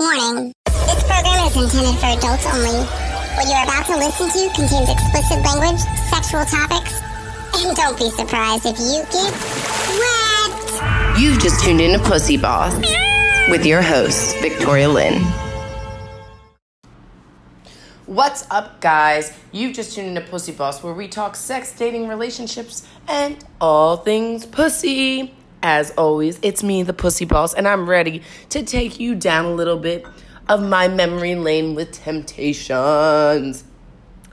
Warning. This program is intended for adults only. What you're about to listen to contains explicit language, sexual topics, and don't be surprised if you get wet. You've just tuned in to Pussy Boss with your host, Victoria Lynn. What's up, guys? You've just tuned into Pussy Boss, where we talk sex, dating, relationships, and all things pussy. As always, it's me, the Pussy Boss, and I'm ready to take you down a little bit of my memory lane with temptations.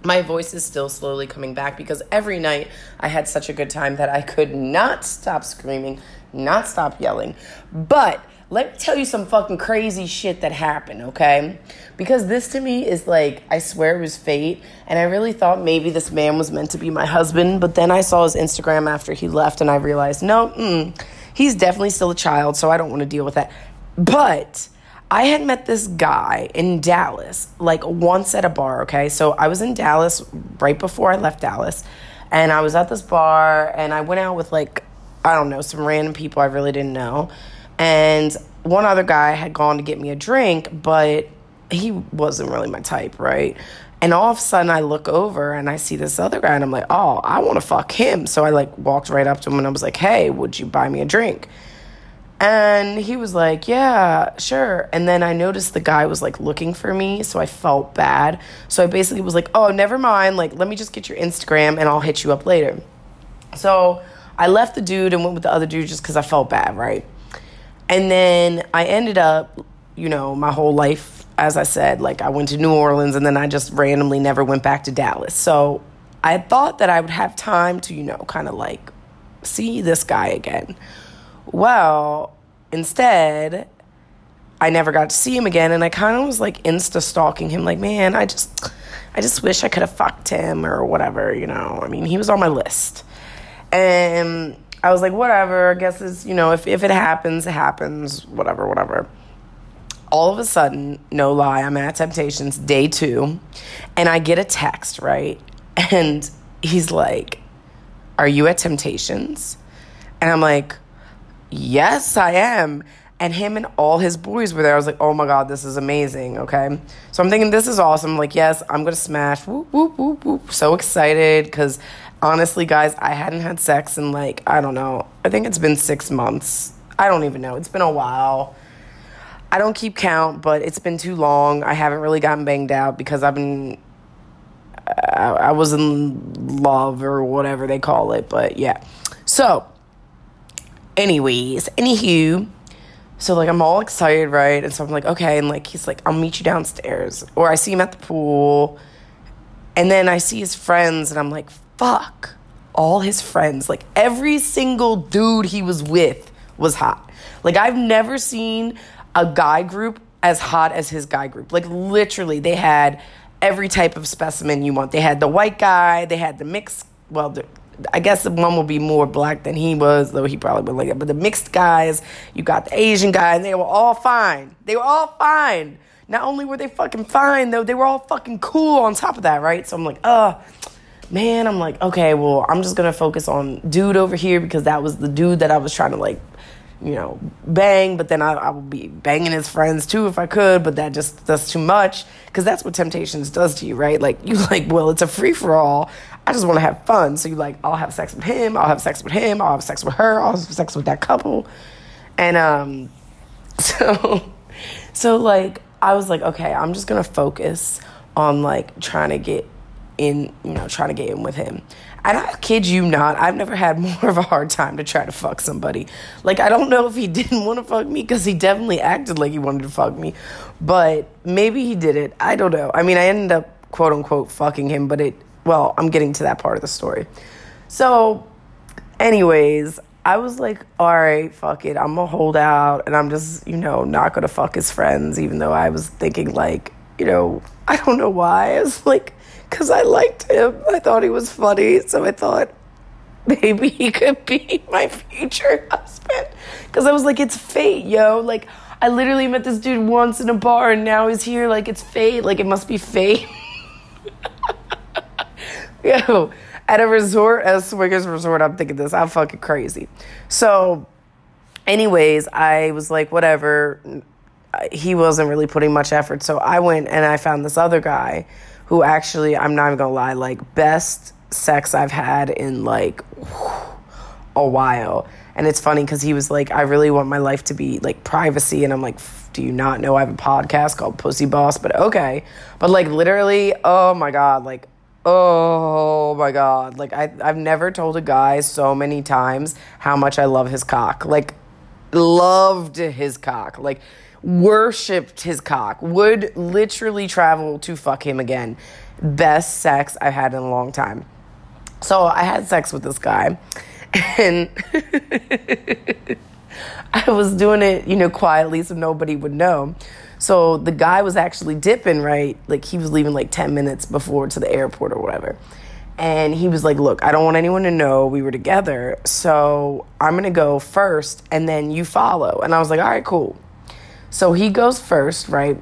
My voice is still slowly coming back because every night I had such a good time that I could not stop screaming, not stop yelling. But let me tell you some fucking crazy shit that happened, okay? Because this to me is like, I swear it was fate. And I really thought maybe this man was meant to be my husband. But then I saw his Instagram after he left and I realized, no, mm, he's definitely still a child, so I don't want to deal with that. But I had met this guy in Dallas, like once at a bar, okay? So I was in Dallas right before I left Dallas. And I was at this bar and I went out with like, I don't know, some random people I really didn't know and one other guy had gone to get me a drink, but he wasn't really my type, right? And all of a sudden, I look over and I see this other guy, and I'm like, oh, I want to fuck him. So I like walked right up to him and I was like, hey, would you buy me a drink? And he was like, yeah, sure. And then I noticed the guy was like looking for me, so I felt bad. So I basically was like, oh, never mind. Like, let me just get your Instagram and I'll hit you up later. So I left the dude and went with the other dude just because I felt bad, right? And then I ended up, you know, my whole life, as I said, like I went to New Orleans and then I just randomly never went back to Dallas. So I thought that I would have time to, you know, kind of like see this guy again. Well, instead, I never got to see him again and I kind of was like insta stalking him like, man, I just I just wish I could have fucked him or whatever, you know. I mean, he was on my list. And I was like, whatever, I guess it's, you know, if, if it happens, it happens, whatever, whatever. All of a sudden, no lie, I'm at Temptations day two, and I get a text, right? And he's like, Are you at Temptations? And I'm like, Yes, I am. And him and all his boys were there. I was like, oh my God, this is amazing. Okay. So I'm thinking, this is awesome. Like, yes, I'm going to smash. Whoop, whoop, whoop, whoop. So excited because honestly, guys, I hadn't had sex in like, I don't know, I think it's been six months. I don't even know. It's been a while. I don't keep count, but it's been too long. I haven't really gotten banged out because I've been, I, was in love or whatever they call it. But yeah. So, anyways, anywho, so like I'm all excited, right? And so I'm like, okay, and like he's like, I'll meet you downstairs. Or I see him at the pool. And then I see his friends and I'm like, fuck all his friends. Like every single dude he was with was hot. Like I've never seen a guy group as hot as his guy group. Like literally, they had every type of specimen you want. They had the white guy, they had the mixed, well, the, I guess the one will be more black than he was, though he probably would like it. But the mixed guys, you got the Asian guy, and they were all fine. They were all fine. Not only were they fucking fine, though, they were all fucking cool on top of that, right? So I'm like, uh, man, I'm like, okay, well, I'm just gonna focus on dude over here because that was the dude that I was trying to like, you know, bang. But then I, I would be banging his friends too if I could, but that just that's too much because that's what Temptations does to you, right? Like you like, well, it's a free for all. I just want to have fun, so you like, I'll have sex with him, I'll have sex with him, I'll have sex with her, I'll have sex with that couple, and um, so, so like I was like, okay, I'm just gonna focus on like trying to get in, you know, trying to get in with him. And I kid you not, I've never had more of a hard time to try to fuck somebody. Like, I don't know if he didn't want to fuck me because he definitely acted like he wanted to fuck me, but maybe he did it. I don't know. I mean, I ended up quote unquote fucking him, but it, well, I'm getting to that part of the story. So, anyways, I was like, all right, fuck it. I'm gonna hold out and I'm just, you know, not gonna fuck his friends, even though I was thinking, like, you know, I don't know why. I was like, because I liked him. I thought he was funny, so I thought maybe he could be my future husband. Because I was like, it's fate, yo. Like, I literally met this dude once in a bar, and now he's here. Like, it's fate. Like, it must be fate. yo, at a resort, a swingers resort, I'm thinking this. I'm fucking crazy. So, anyways, I was like, whatever. he wasn't really putting much effort. So I went and I found this other guy who actually, I'm not even gonna lie, like best sex I've had in like a while. And it's funny because he was like, I really want my life to be like privacy. And I'm like, do you not know I have a podcast called Pussy Boss? But okay. But like literally, oh my God, like, oh my God. Like I, I've never told a guy so many times how much I love his cock. Like, loved his cock. Like, worshipped his cock. Would literally travel to fuck him again. Best sex I've had in a long time. So I had sex with this guy and I was doing it, you know, quietly so nobody would know. So the guy was actually dipping, right? Like he was leaving like 10 minutes before to the airport or whatever. And he was like, Look, I don't want anyone to know we were together. So I'm going to go first and then you follow. And I was like, All right, cool. So he goes first, right?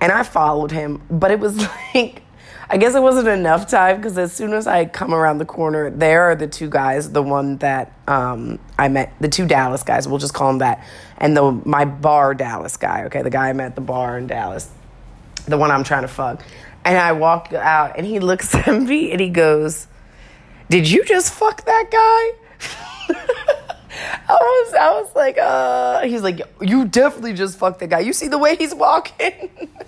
And I followed him, but it was like I guess it wasn't enough time because as soon as I come around the corner, there are the two guys, the one that um, I met, the two Dallas guys, we'll just call them that, and the my bar Dallas guy, okay, the guy I met at the bar in Dallas, the one I'm trying to fuck. And I walk out and he looks at me and he goes, Did you just fuck that guy? I was I was like, uh he's like, You definitely just fucked that guy. You see the way he's walking?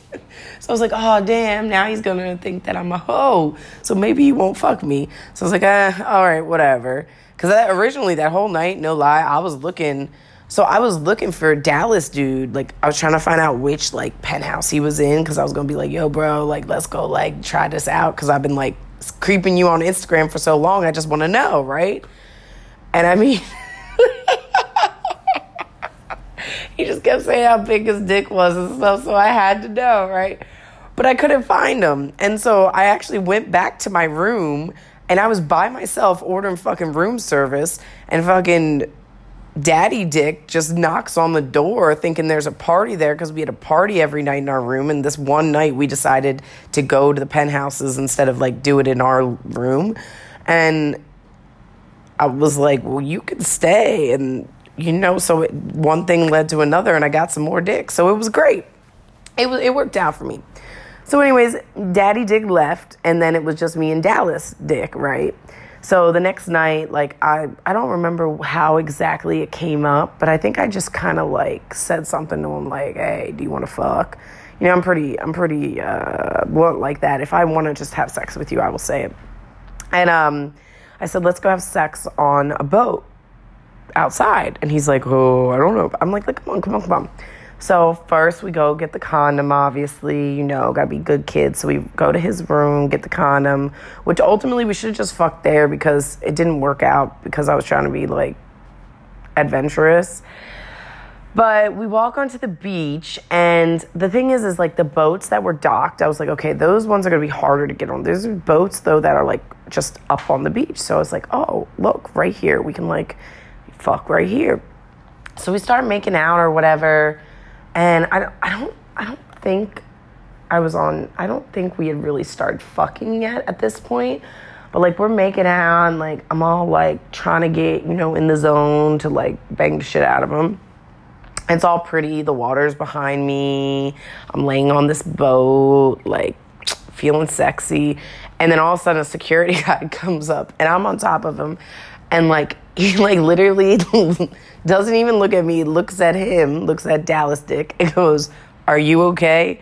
So I was like, oh, damn, now he's to think that I'm a hoe. So maybe he won't fuck me. So I was like, ah, all right, whatever. Because originally, that whole night, no lie, I was looking. So I was looking for Dallas dude. Like, I was trying to find out which, like, penthouse he was in. Because I was to be like, yo, bro, like, let's go, like, try this out. Because I've been, like, creeping you on Instagram for so long. I just want to know, right? And I mean... he just kept saying how big his dick was and stuff, so I had to know, right? But I couldn't find him. And so I actually went back to my room and I was by myself ordering fucking room service and fucking daddy dick just knocks on the door thinking there's a party there because we had a party every night in our room and this one night we decided to go to the penthouses instead of like do it in our room and i was like well you can stay and you know, so it, one thing led to another, and I got some more dick. So it was great. It was it worked out for me. So, anyways, Daddy Dick left, and then it was just me and Dallas Dick, right? So the next night, like I I don't remember how exactly it came up, but I think I just kind of like said something to him like, "Hey, do you want to fuck?" You know, I'm pretty I'm pretty uh, blunt like that. If I want to just have sex with you, I will say it. And um, I said, "Let's go have sex on a boat." Outside. And he's like, oh, I don't know. I'm like, like, come on, come on, come on. So first we go get the condom, obviously, you know, gotta be good kids. So we go to his room, get the condom, which ultimately we should have just fucked there because it didn't work out because I was trying to be like adventurous. But we walk onto the beach, and the thing is, is like the boats that were docked, I was like, okay, those ones are gonna be harder to get on. There's boats though that are like just up on the beach. So I was like, oh, look, right here, we can like fuck right here. So we start making out or whatever, and I don't, I don't, I don't think I was on. I don't think we had really started fucking yet at this point. But like we're making out, and like I'm all like trying to get you know in the zone to like bang the shit out of him. It's all pretty. The water's behind me. I'm laying on this boat, like feeling sexy. And then all of a sudden, a security guy comes up, and I'm on top of him, and like he like literally doesn't even look at me, looks at him, looks at Dallas Dick, and goes, Are you okay?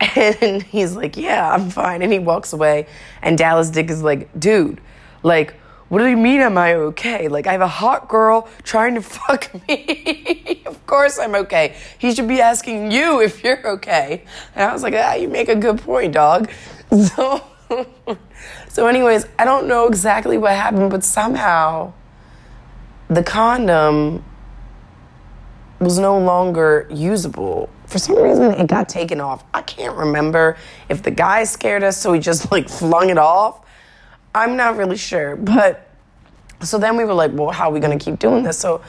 And he's like, Yeah, I'm fine. And he walks away. And Dallas Dick is like, Dude, like, what do you mean, am I okay? Like, I have a hot girl trying to fuck me. of course I'm okay. He should be asking you if you're okay. And I was like, Ah, you make a good point, dog. So, so anyways, I don't know exactly what happened, but somehow the condom was no longer usable. For some reason, it got taken off. I can't remember if the guy scared us, so he just like flung it off. I'm not really sure. But so then we were like, well, how are we gonna keep doing this? So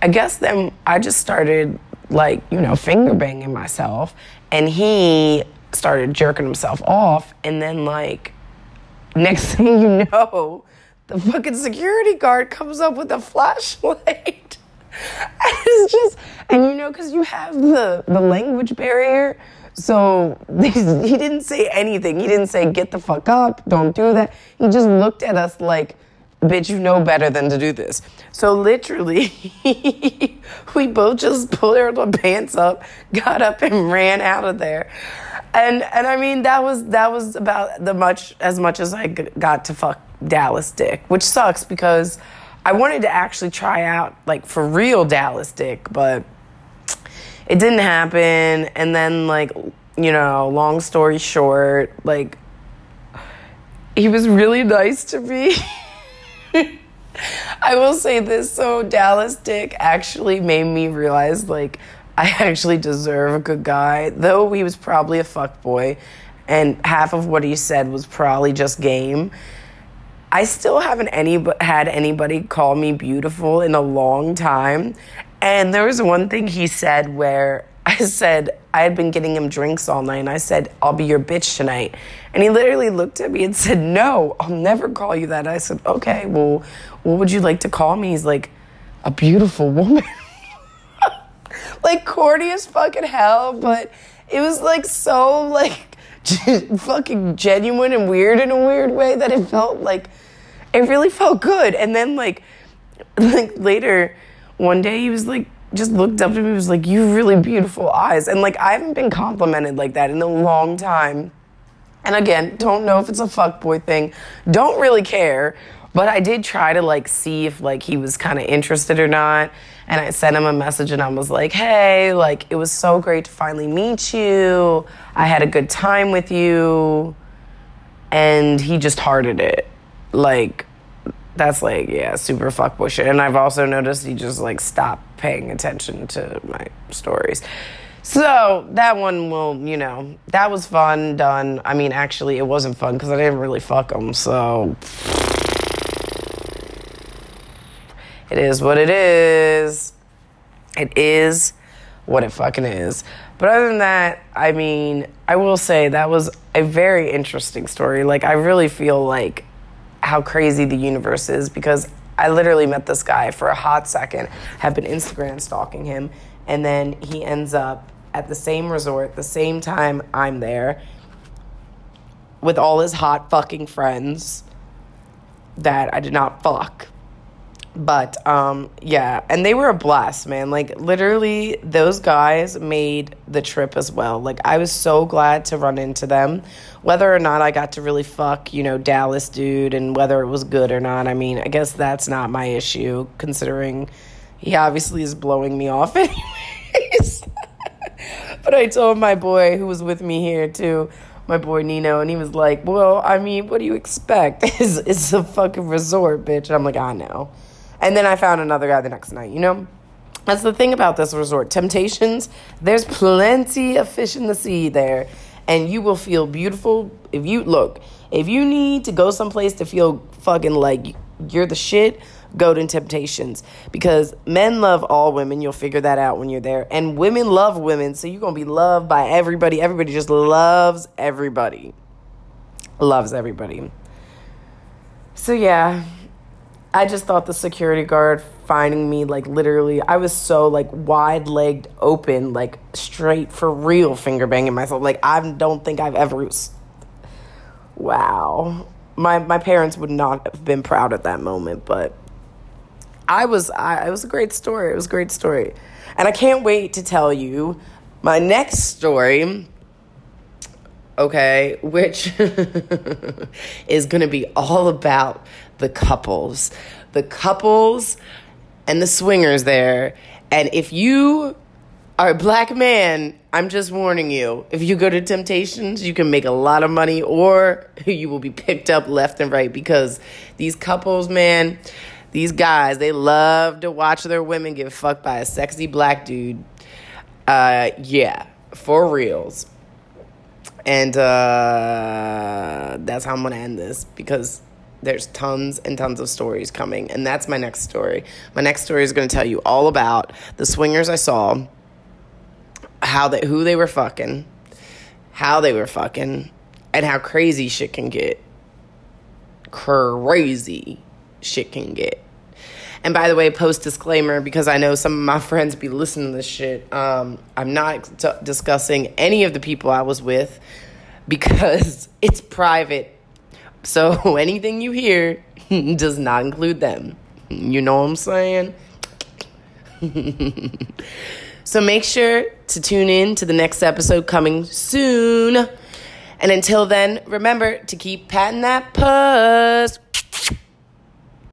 I guess then I just started like, you know, finger banging myself, and he started jerking himself off, and then like, next thing you know, the fucking security guard comes up with a flashlight. it's just, and you know, because you have the the language barrier. So he didn't say anything. He didn't say, get the fuck up, don't do that. He just looked at us like, bitch, you know better than to do this. So literally, we both just pulled our pants up, got up and ran out of there. And and I mean that was that was about the much as much as I got to fuck Dallas dick, which sucks because I wanted to actually try out like for real Dallas dick, but it didn't happen. And then like you know, long story short, like he was really nice to me. I will say this so Dallas Dick actually made me realize like I actually deserve a good guy, though he was probably a fuck boy, and half of what he said was probably just game. I still haven't any had anybody call me beautiful in a long time, and there was one thing he said where I said I had been getting him drinks all night, and I said I'll be your bitch tonight, and he literally looked at me and said, "No, I'll never call you that." I said, "Okay, well, what would you like to call me?" He's like, "A beautiful woman." like corny as fucking hell, but it was like so like fucking genuine and weird in a weird way that it felt like it really felt good. And then like like later one day he was like just looked up to me was like, You really beautiful eyes. And like I haven't been complimented like that in a long time. And again, don't know if it's a fuck boy thing. Don't really care. But I did try to like see if like he was kind of interested or not. And I sent him a message and I was like, hey, like it was so great to finally meet you. I had a good time with you. And he just hearted it. Like, that's like, yeah, super fuck bullshit. And I've also noticed he just like stopped paying attention to my stories. So that one will, you know, that was fun, done. I mean, actually, it wasn't fun because I didn't really fuck him. So It is what it is. It is what it fucking is. But other than that, I mean, I will say that was a very interesting story. Like, I really feel like how crazy the universe is because I literally met this guy for a hot second, have been Instagram stalking him, and then he ends up at the same resort, the same time I'm there, with all his hot fucking friends that I did not fuck but um, yeah, and they were a blast, man. Like literally, those guys made the trip as well. Like I was so glad to run into them, whether or not I got to really fuck, you know, Dallas dude, and whether it was good or not. I mean, I guess that's not my issue, considering he obviously is blowing me off anyways. but I told my boy who was with me here too my boy Nino, and he was like, "Well, I mean, what do you expect? It's, it's a fucking resort, bitch." And I'm like, "I know." And then I found another guy the next night, you know? That's the thing about this resort. Temptations, there's plenty of fish in the sea there. And you will feel beautiful if you look. If you need to go someplace to feel fucking like you're the shit, go to Temptations. Because men love all women. You'll figure that out when you're there. And women love women. So you're going to be loved by everybody. Everybody just loves everybody. Loves everybody. So yeah, I just thought the security guard finding me like literally I was so like wide legged open like straight for real finger banging myself. Like I don't think I've ever wow. My my parents would not have been proud at that moment but I was I it was a great story. It was a great story. And I can't wait to tell you my next story okay which is going to be all about the couples, the couples and the swingers there. And if you are a black man, I'm just warning you. If you go to Temptations, you can make a lot of money or you will be picked up left and right because these couples, man, these guys, they love to watch their women get fucked by a sexy black dude. Uh, yeah, for reals. And uh, that's how I'm going to end this because there's tons and tons of stories coming, and that's my next story. My next story is going to tell you all about the swingers I saw, how they, who they were fucking, how they were fucking, and how crazy shit can get. Crazy shit can get. And by the way, post disclaimer because I know some of my friends be listening to this shit. Um, I'm not t- discussing any of the people I was with because it's private. So anything you hear does not include them. You know what I'm saying? so make sure to tune in to the next episode coming soon. And until then, remember to keep patting that puss.